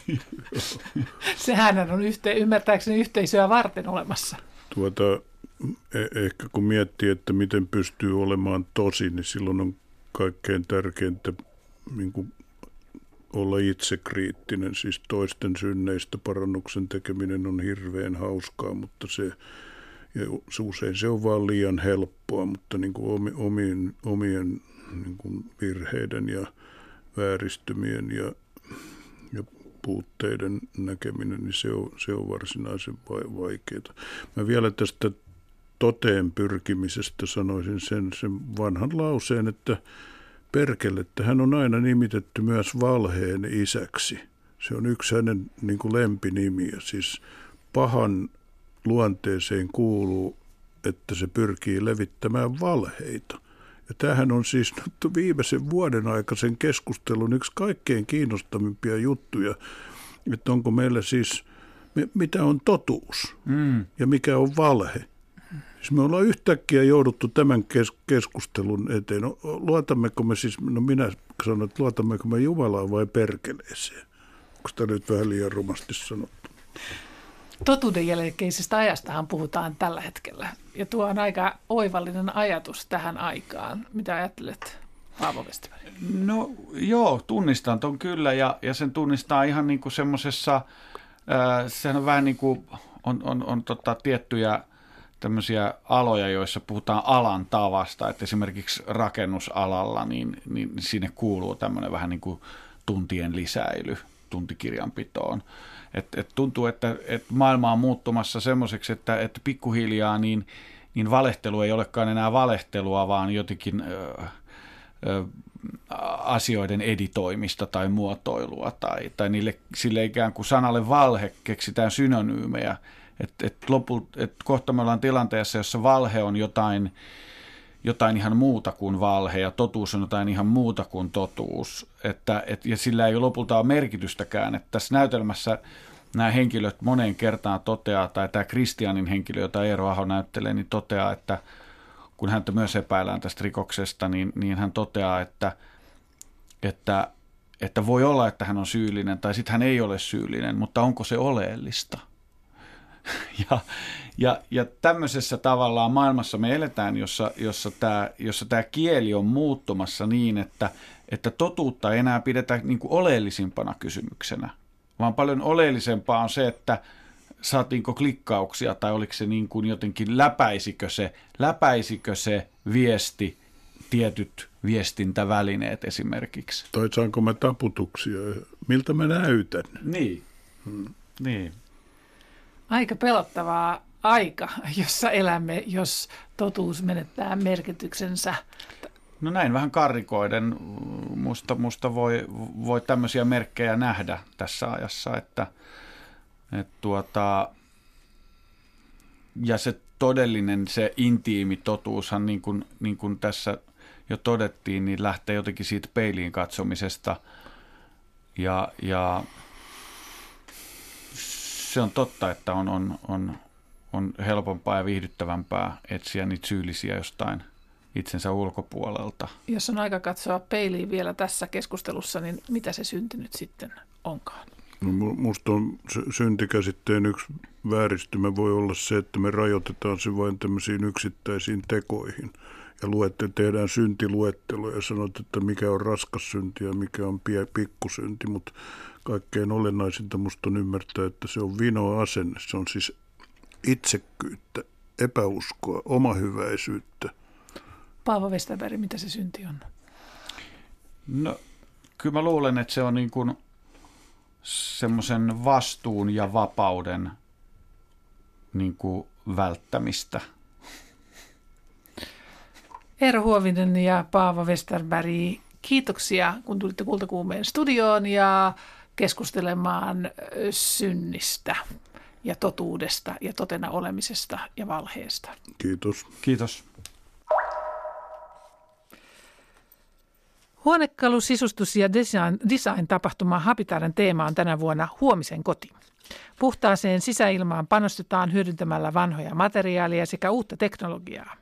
Sehän on yhteen, ymmärtääkseni yhteisöä varten olemassa. Tuota, e- ehkä kun miettii, että miten pystyy olemaan tosi, niin silloin on kaikkein tärkeintä niin kuin olla itsekriittinen. Siis toisten synneistä parannuksen tekeminen on hirveän hauskaa, mutta se, ja usein se on vaan liian helppoa, mutta niin kuin omien, omien niin kuin virheiden ja vääristymien ja, ja puutteiden näkeminen, niin se on, se on varsinaisen vaikeaa. Mä vielä tästä toteen pyrkimisestä sanoisin sen, sen vanhan lauseen, että perkele, että hän on aina nimitetty myös valheen isäksi. Se on yksi hänen niin kuin lempinimiä. Siis pahan luonteeseen kuuluu, että se pyrkii levittämään valheita – ja tämähän on siis nyt viimeisen vuoden aikaisen keskustelun yksi kaikkein kiinnostavimpia juttuja, että onko meillä siis, mitä on totuus mm. ja mikä on valhe. Siis me ollaan yhtäkkiä jouduttu tämän kes- keskustelun eteen. No, luotammeko me siis, no minä sanon, että luotammeko me Jumalaan vai perkeleeseen? Onko tämä nyt vähän liian rumasti sanottu? Totuuden jälkeisestä ajastahan puhutaan tällä hetkellä. Ja tuo on aika oivallinen ajatus tähän aikaan. Mitä ajattelet, Paavo Westerberg? No joo, tunnistan ton kyllä ja, ja sen tunnistaa ihan niin kuin semmoisessa, äh, sehän on vähän niin kuin, on, on, on tota, tiettyjä tämmöisiä aloja, joissa puhutaan alan tavasta, että esimerkiksi rakennusalalla, niin, niin sinne kuuluu tämmöinen vähän niin kuin tuntien lisäily tuntikirjanpitoon. Et, et tuntuu, että et maailma on muuttumassa semmoiseksi, että, että pikkuhiljaa niin, niin valehtelu ei olekaan enää valehtelua, vaan jotenkin ö, ö, asioiden editoimista tai muotoilua. Tai, tai niille, sille ikään kuin sanalle valhe keksitään synonyymejä. Että et lopulta, et kohta me ollaan tilanteessa, jossa valhe on jotain jotain ihan muuta kuin valhe ja totuus on jotain ihan muuta kuin totuus. Että, et, ja sillä ei lopulta ole merkitystäkään. Että tässä näytelmässä nämä henkilöt moneen kertaan toteaa, tai tämä Kristianin henkilö, jota Eero Aho näyttelee, niin toteaa, että kun häntä myös epäillään tästä rikoksesta, niin, niin hän toteaa, että, että, että voi olla, että hän on syyllinen, tai sitten hän ei ole syyllinen, mutta onko se oleellista – Ja, ja, ja tämmöisessä tavallaan maailmassa me eletään, jossa, jossa, tämä, jossa tämä kieli on muuttumassa niin, että, että totuutta ei enää pidetä niin kuin oleellisimpana kysymyksenä, vaan paljon oleellisempaa on se, että saatiinko klikkauksia tai oliko se niin kuin jotenkin, läpäisikö se, läpäisikö se viesti tietyt viestintävälineet esimerkiksi. Tai saanko mä taputuksia, miltä mä näytän. Niin, hmm. niin. Aika pelottavaa aika, jossa elämme, jos totuus menettää merkityksensä. No näin vähän karrikoiden. Musta, musta voi, voi tämmöisiä merkkejä nähdä tässä ajassa, että, että tuota, ja se todellinen, se intiimi totuushan, niin kuin, niin kuin tässä jo todettiin, niin lähtee jotenkin siitä peiliin katsomisesta. Ja, ja se on totta, että on, on, on, on helpompaa ja viihdyttävämpää etsiä niitä syyllisiä jostain itsensä ulkopuolelta. Jos on aika katsoa peiliin vielä tässä keskustelussa, niin mitä se syntynyt sitten onkaan? No, musta on syntikäsitteen yksi vääristymä voi olla se, että me rajoitetaan se vain tämmöisiin yksittäisiin tekoihin. Ja luette, tehdään syntiluettelo ja sanot, että mikä on raskas synti ja mikä on pie, pikkusynti, mutta kaikkein olennaisinta musta on ymmärtää, että se on vinoa asenne. Se on siis itsekkyyttä, epäuskoa, omahyväisyyttä. Paavo Westerberg, mitä se synti on? No, kyllä mä luulen, että se on niin kuin semmoisen vastuun ja vapauden niin kuin välttämistä. Eero Huovinen ja Paavo Westerberg, kiitoksia kun tulitte Kultakuumeen studioon ja keskustelemaan synnistä. ja totuudesta ja totena olemisesta ja valheesta. Kiitos. Kiitos. Huonekalu, sisustus ja design, design-tapahtuma Habitaren teema on tänä vuonna Huomisen koti. Puhtaaseen sisäilmaan panostetaan hyödyntämällä vanhoja materiaaleja sekä uutta teknologiaa.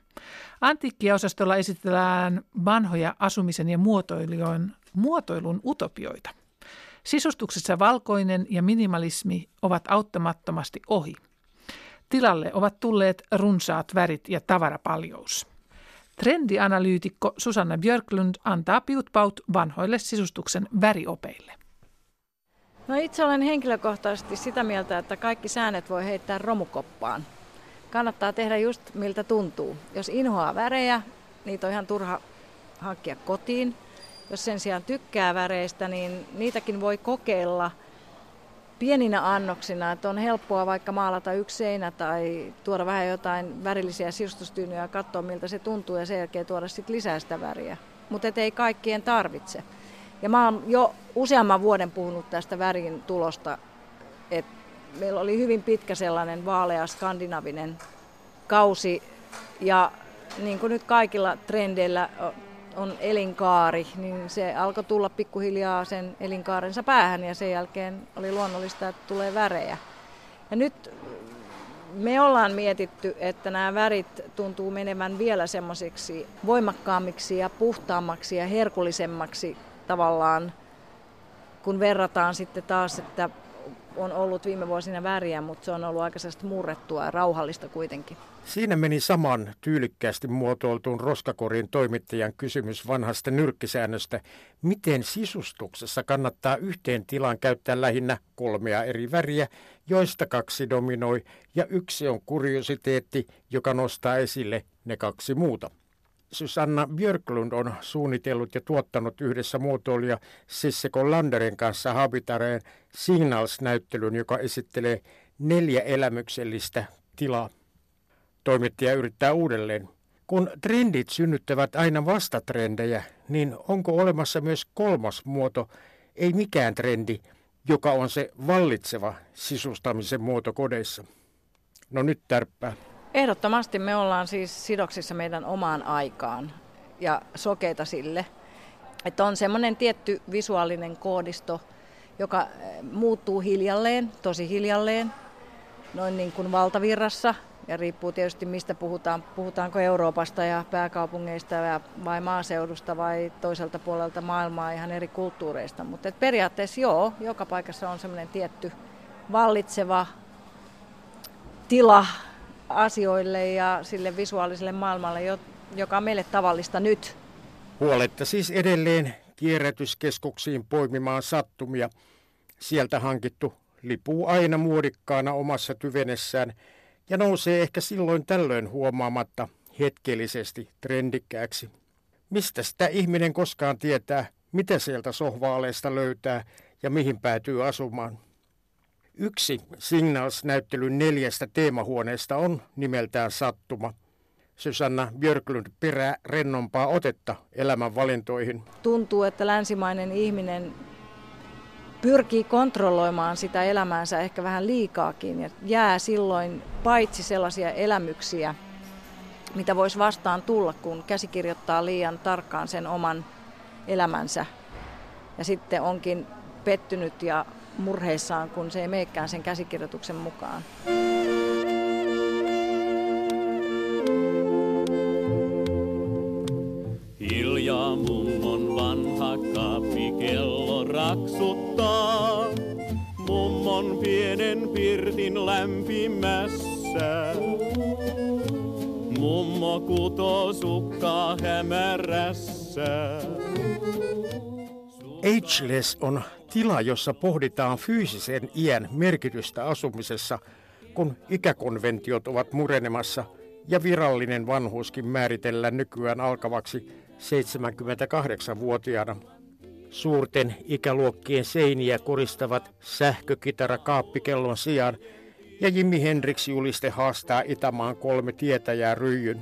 Antiikkiaosastolla esitellään vanhoja asumisen ja muotoilun, muotoilun utopioita. Sisustuksessa valkoinen ja minimalismi ovat auttamattomasti ohi. Tilalle ovat tulleet runsaat värit ja tavarapaljous. Trendianalyytikko Susanna Björklund antaa piutpaut vanhoille sisustuksen väriopeille. No itse olen henkilökohtaisesti sitä mieltä, että kaikki säännöt voi heittää romukoppaan. Kannattaa tehdä just miltä tuntuu. Jos inhoaa värejä, niitä on ihan turha hankkia kotiin. Jos sen sijaan tykkää väreistä, niin niitäkin voi kokeilla pieninä annoksina. Että on helppoa vaikka maalata yksi seinä tai tuoda vähän jotain värillisiä sisustustyynyjä ja katsoa miltä se tuntuu ja sen jälkeen tuoda sitten lisää sitä väriä. Mutta ei kaikkien tarvitse. Ja mä oon jo useamman vuoden puhunut tästä värin tulosta, että meillä oli hyvin pitkä sellainen vaalea skandinavinen kausi ja niin kuin nyt kaikilla trendeillä on elinkaari, niin se alkoi tulla pikkuhiljaa sen elinkaarensa päähän ja sen jälkeen oli luonnollista, että tulee värejä. Ja nyt me ollaan mietitty, että nämä värit tuntuu menevän vielä semmoisiksi voimakkaammiksi ja puhtaammaksi ja herkullisemmaksi tavallaan, kun verrataan sitten taas, että on ollut viime vuosina väriä, mutta se on ollut aika murrettua ja rauhallista kuitenkin. Siinä meni saman tyylikkäästi muotoiltuun roskakorin toimittajan kysymys vanhasta nyrkkisäännöstä, miten sisustuksessa kannattaa yhteen tilaan käyttää lähinnä kolmea eri väriä, joista kaksi dominoi ja yksi on kuriositeetti, joka nostaa esille ne kaksi muuta. Susanna Björklund on suunnitellut ja tuottanut yhdessä muotoilija Sisseko Landerin kanssa Habitareen Signals-näyttelyn, joka esittelee neljä elämyksellistä tilaa. Toimittaja yrittää uudelleen. Kun trendit synnyttävät aina vastatrendejä, niin onko olemassa myös kolmas muoto, ei mikään trendi, joka on se vallitseva sisustamisen muoto kodeissa? No nyt tärppää. Ehdottomasti me ollaan siis sidoksissa meidän omaan aikaan ja sokeita sille. Että on semmoinen tietty visuaalinen koodisto, joka eh, muuttuu hiljalleen, tosi hiljalleen, noin niin kuin valtavirrassa. Ja riippuu tietysti mistä puhutaan. Puhutaanko Euroopasta ja pääkaupungeista vai maaseudusta vai toiselta puolelta maailmaa ihan eri kulttuureista. Mutta periaatteessa joo, joka paikassa on semmoinen tietty vallitseva tila, asioille ja sille visuaaliselle maailmalle, joka on meille tavallista nyt. Huoletta siis edelleen kierrätyskeskuksiin poimimaan sattumia. Sieltä hankittu lipuu aina muodikkaana omassa tyvenessään ja nousee ehkä silloin tällöin huomaamatta hetkellisesti trendikkääksi. Mistä sitä ihminen koskaan tietää, mitä sieltä sohvaaleista löytää ja mihin päätyy asumaan? Yksi Signals-näyttelyn neljästä teemahuoneesta on nimeltään Sattuma. Susanna Björklund perää rennompaa otetta elämän valintoihin. Tuntuu, että länsimainen ihminen pyrkii kontrolloimaan sitä elämäänsä ehkä vähän liikaakin ja jää silloin paitsi sellaisia elämyksiä, mitä voisi vastaan tulla, kun käsikirjoittaa liian tarkkaan sen oman elämänsä. Ja sitten onkin pettynyt ja murheissaan, kun se ei meekään sen käsikirjoituksen mukaan. Hiljaa mummon vanha kello raksuttaa, mummon pienen pirtin lämpimässä. Mummo kutoo sukkaa hämärässä. Ageless on tila, jossa pohditaan fyysisen iän merkitystä asumisessa, kun ikäkonventiot ovat murenemassa ja virallinen vanhuuskin määritellään nykyään alkavaksi 78-vuotiaana. Suurten ikäluokkien seiniä kuristavat sähkökitara kaappikellon sijaan ja Jimi Hendrix juliste haastaa Itämaan kolme tietäjää ryijyn.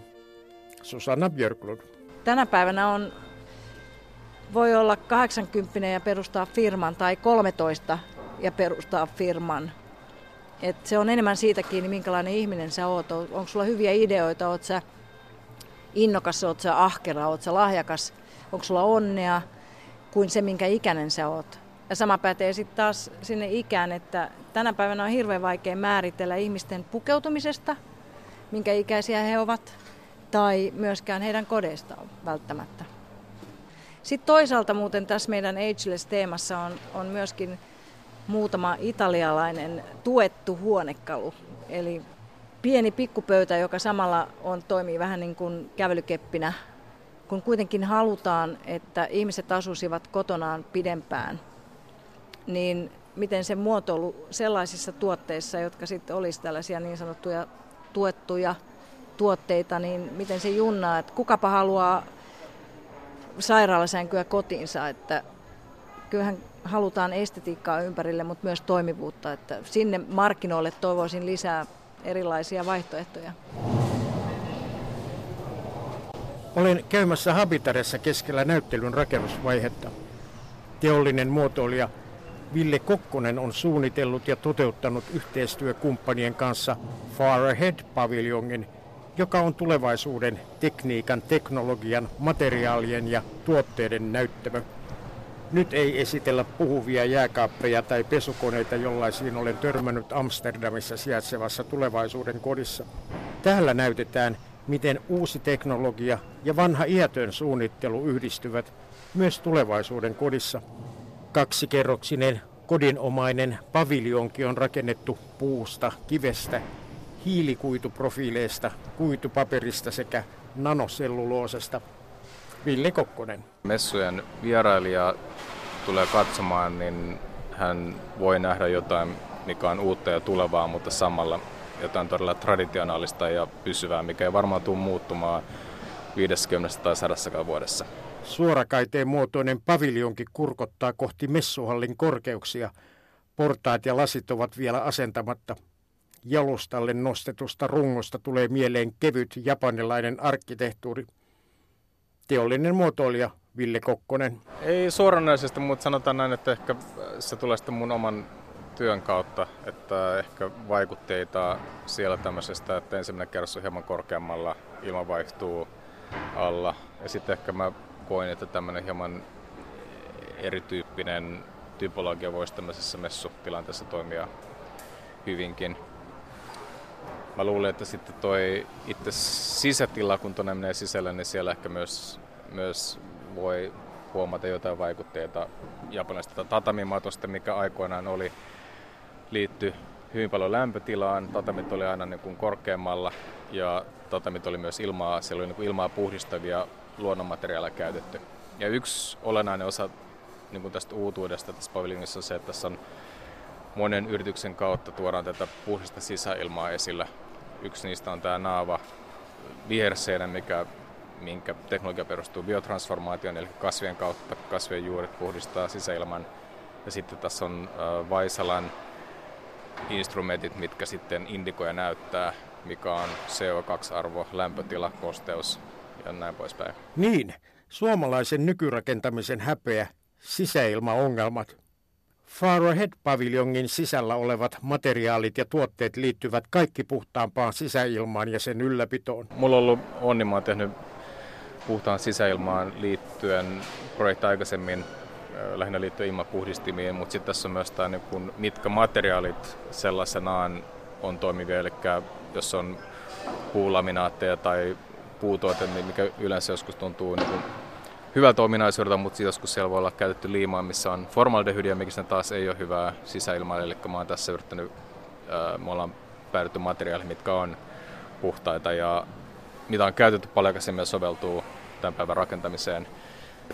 Susanna Björklund. Tänä päivänä on voi olla 80 ja perustaa firman tai 13 ja perustaa firman. Et se on enemmän siitä kiinni, minkälainen ihminen sä oot. Onko sulla hyviä ideoita, oot sä innokas, oot sä ahkera, oot sä lahjakas, onko sulla onnea, kuin se, minkä ikäinen sä oot. Ja sama pätee sitten taas sinne ikään, että tänä päivänä on hirveän vaikea määritellä ihmisten pukeutumisesta, minkä ikäisiä he ovat, tai myöskään heidän kodeistaan välttämättä. Sitten toisaalta muuten tässä meidän Ageless-teemassa on, on myöskin muutama italialainen tuettu huonekalu. Eli pieni pikkupöytä, joka samalla on, toimii vähän niin kuin kävelykeppinä, kun kuitenkin halutaan, että ihmiset asuisivat kotonaan pidempään, niin miten se muotoilu sellaisissa tuotteissa, jotka sitten olisi tällaisia niin sanottuja tuettuja tuotteita, niin miten se junnaa, että kukapa haluaa sairaalasänkyä kotiinsa, että kyllähän halutaan estetiikkaa ympärille, mutta myös toimivuutta, että sinne markkinoille toivoisin lisää erilaisia vaihtoehtoja. Olen käymässä Habitaressa keskellä näyttelyn rakennusvaihetta. Teollinen muotoilija Ville Kokkonen on suunnitellut ja toteuttanut yhteistyökumppanien kanssa Far Ahead-paviljongin, joka on tulevaisuuden tekniikan, teknologian, materiaalien ja tuotteiden näyttämö. Nyt ei esitellä puhuvia jääkaappeja tai pesukoneita, jollaisiin olen törmännyt Amsterdamissa sijaitsevassa tulevaisuuden kodissa. Täällä näytetään, miten uusi teknologia ja vanha iätön suunnittelu yhdistyvät myös tulevaisuuden kodissa. Kaksikerroksinen kodinomainen paviljonki on rakennettu puusta, kivestä, hiilikuituprofiileista, kuitupaperista sekä nanoselluloosesta. Ville Kokkonen. Messujen vierailija tulee katsomaan, niin hän voi nähdä jotain, mikä on uutta ja tulevaa, mutta samalla jotain todella traditionaalista ja pysyvää, mikä ei varmaan tule muuttumaan 50 tai 100 vuodessa. Suorakaiteen muotoinen paviljonki kurkottaa kohti messuhallin korkeuksia. Portaat ja lasit ovat vielä asentamatta. Jalustalle nostetusta rungosta tulee mieleen kevyt japanilainen arkkitehtuuri. Teollinen muotoilija Ville Kokkonen. Ei suoranaisesti, mutta sanotaan näin, että ehkä se tulee sitten mun oman työn kautta, että ehkä vaikutteita siellä tämmöisestä, että ensimmäinen kerros on hieman korkeammalla, ilma vaihtuu alla. Ja sitten ehkä mä koin, että tämmöinen hieman erityyppinen typologia voisi tämmöisessä messutilanteessa toimia hyvinkin. Mä luulen, että sitten toi itse sisätila, kun tuonne menee sisälle, niin siellä ehkä myös, myös voi huomata jotain vaikutteita japanilaisesta tatamimatosta, mikä aikoinaan oli, liitty hyvin paljon lämpötilaan. Tatamit oli aina niin kuin korkeammalla ja tatamit oli myös ilmaa, siellä oli niin kuin ilmaa puhdistavia luonnonmateriaaleja käytetty. Ja yksi olennainen osa niin kuin tästä uutuudesta tässä paviljongissa on se, että tässä on monen yrityksen kautta tuodaan tätä puhdista sisäilmaa esillä. Yksi niistä on tämä Naava viherseinä, mikä, minkä teknologia perustuu biotransformaatioon, eli kasvien kautta kasvien juuret puhdistaa sisäilman. Ja sitten tässä on Vaisalan instrumentit, mitkä sitten indikoja näyttää, mikä on CO2-arvo, lämpötila, kosteus ja näin poispäin. Niin, suomalaisen nykyrakentamisen häpeä, sisäilmaongelmat. Far Ahead-paviljongin sisällä olevat materiaalit ja tuotteet liittyvät kaikki puhtaampaan sisäilmaan ja sen ylläpitoon. Mulla on ollut onni, mä oon tehnyt puhtaan sisäilmaan liittyen projekti aikaisemmin lähinnä liittyen ilmapuhdistimiin, mutta sitten tässä on myös tämä, niin kun, mitkä materiaalit sellaisenaan on toimivia, eli jos on puulaminaatteja tai puutuote, niin mikä yleensä joskus tuntuu niin kuin hyvältä ominaisuudelta, mutta joskus siellä voi olla käytetty liimaa, missä on formaldehydia, mikä sen taas ei ole hyvää sisäilmaa, eli mä oon tässä yrittänyt, me ollaan päädytty materiaaleihin, mitkä on puhtaita ja mitä on käytetty paljon aikaisemmin soveltuu tämän päivän rakentamiseen.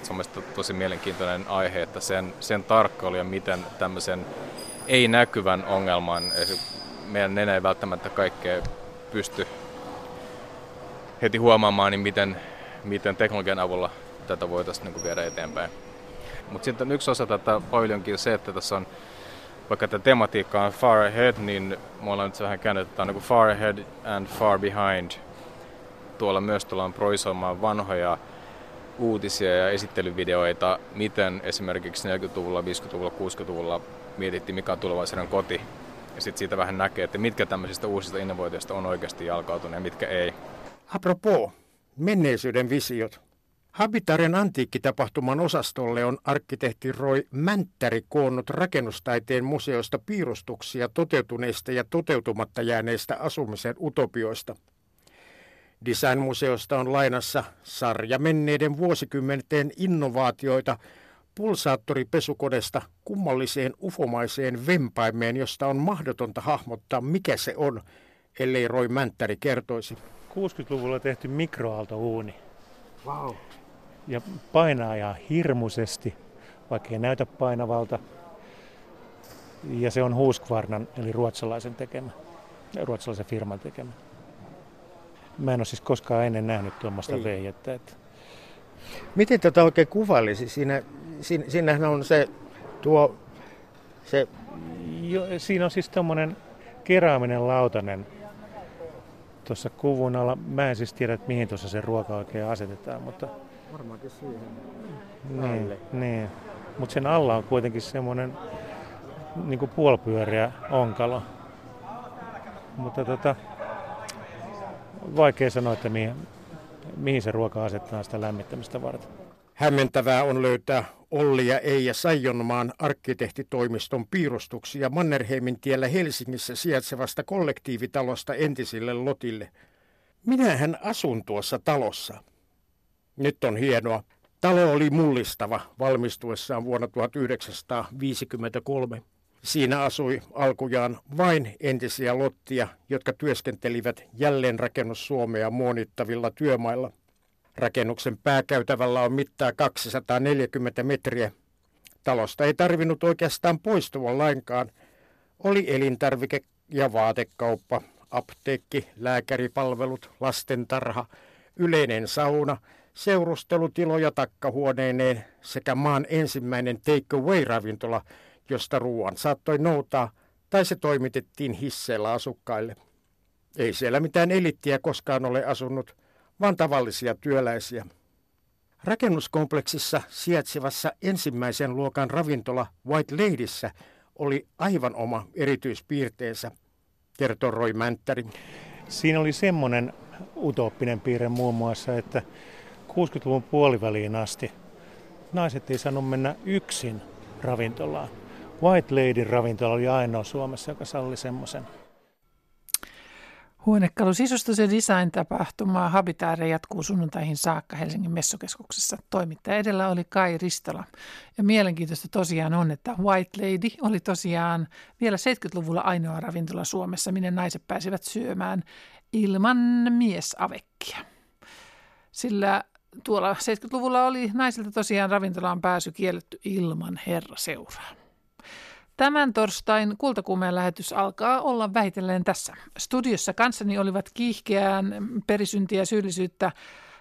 Se on mielestäni tosi mielenkiintoinen aihe, että sen, sen tarkkailu ja miten tämmöisen ei-näkyvän ongelman, meidän nenä ei välttämättä kaikkea pysty heti huomaamaan, niin miten, miten teknologian avulla tätä voitaisiin niin viedä eteenpäin. Mutta sitten yksi osa tätä paviljonkin on se, että tässä on, vaikka tämä tematiikka on far ahead, niin me ollaan nyt vähän käännetty, että on niin far ahead and far behind. Tuolla myös tullaan proisoimaan vanhoja uutisia ja esittelyvideoita, miten esimerkiksi 40-luvulla, 50-luvulla, 60-luvulla mietittiin, mikä on tulevaisuuden koti. ja sitten siitä vähän näkee, että mitkä tämmöisistä uusista innovoitioista on oikeasti jalkautuneet ja mitkä ei. Apropos, menneisyyden visiot. Habitaren antiikkitapahtuman osastolle on arkkitehti Roy Mänttäri koonnut rakennustaiteen museosta piirustuksia toteutuneista ja toteutumatta jääneistä asumisen utopioista. Designmuseosta on lainassa sarja menneiden vuosikymmenten innovaatioita pulsaattoripesukodesta kummalliseen ufomaiseen vempaimeen, josta on mahdotonta hahmottaa mikä se on, ellei Roy Mänttäri kertoisi. 60-luvulla tehty mikroaaltouuni. Wow ja painaa ihan hirmuisesti, vaikka ei näytä painavalta. Ja se on Husqvarnan, eli ruotsalaisen tekemä, ruotsalaisen firman tekemä. Mä en ole siis koskaan ennen nähnyt tuommoista vehjettä. Että... Miten tätä oikein kuvailisi? Siinä, siinä, siinähän on se tuo... Se... Jo, siinä on siis tuommoinen keraaminen lautanen tuossa kuvun alla. Mä en siis tiedä, että mihin tuossa se ruoka oikein asetetaan, mutta Varmaankin siihen niin, niin. Mutta sen alla on kuitenkin semmoinen niin puolipyöreä onkalo. Mutta tota, vaikea sanoa, että mihin, mihin se ruoka asettaa sitä lämmittämistä varten. Hämmentävää on löytää Olli ja Eija Saijonmaan arkkitehtitoimiston piirustuksia Mannerheimin tiellä Helsingissä sijaitsevasta kollektiivitalosta entisille lotille. Minähän asun tuossa talossa. Nyt on hienoa. Talo oli mullistava valmistuessaan vuonna 1953. Siinä asui alkujaan vain entisiä lottia, jotka työskentelivät jälleenrakennus Suomea muonittavilla työmailla. Rakennuksen pääkäytävällä on mittaa 240 metriä. Talosta ei tarvinnut oikeastaan poistua lainkaan. Oli elintarvike- ja vaatekauppa, apteekki, lääkäripalvelut, lastentarha, yleinen sauna – seurustelutiloja takkahuoneineen sekä maan ensimmäinen take away-ravintola, josta ruoan saattoi noutaa tai se toimitettiin hisseillä asukkaille. Ei siellä mitään elittiä koskaan ole asunut, vaan tavallisia työläisiä. Rakennuskompleksissa sijaitsevassa ensimmäisen luokan ravintola White Ladyssä oli aivan oma erityispiirteensä, kertoo Roy Mänttäri. Siinä oli semmoinen utooppinen piirre muun muassa, että 60-luvun puoliväliin asti naiset ei saanut mennä yksin ravintolaan. White Lady ravintola oli ainoa Suomessa, joka salli semmoisen. Huonekalu sisustus ja design-tapahtuma Habitaare jatkuu sunnuntaihin saakka Helsingin messukeskuksessa. Toimittaja edellä oli Kai Ristola. Ja mielenkiintoista tosiaan on, että White Lady oli tosiaan vielä 70-luvulla ainoa ravintola Suomessa, minne naiset pääsivät syömään ilman miesavekkia. Sillä tuolla 70-luvulla oli naisilta tosiaan ravintolaan pääsy kielletty ilman herraseuraa. Tämän torstain kultakuumeen lähetys alkaa olla vähitellen tässä. Studiossa kanssani olivat kiihkeään perisyntiä ja syyllisyyttä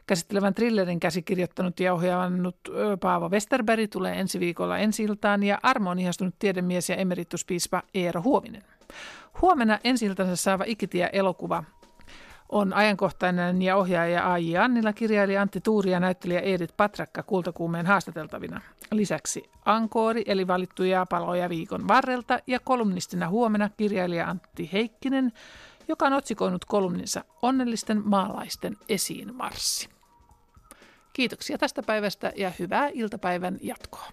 käsittelevän thrillerin käsikirjoittanut ja ohjaannut Paavo Westerberg tulee ensi viikolla ensi ja Armo on ihastunut tiedemies ja emerituspiispa Eero Huovinen. Huomenna ensi saava Ikitia-elokuva on ajankohtainen ja ohjaaja A.J. Annila, kirjailija Antti Tuuri ja näyttelijä Edith Patrakka kultakuumeen haastateltavina. Lisäksi Ankoori eli valittuja paloja viikon varrelta ja kolumnistina huomenna kirjailija Antti Heikkinen, joka on otsikoinut kolumninsa Onnellisten maalaisten esiin marssi. Kiitoksia tästä päivästä ja hyvää iltapäivän jatkoa.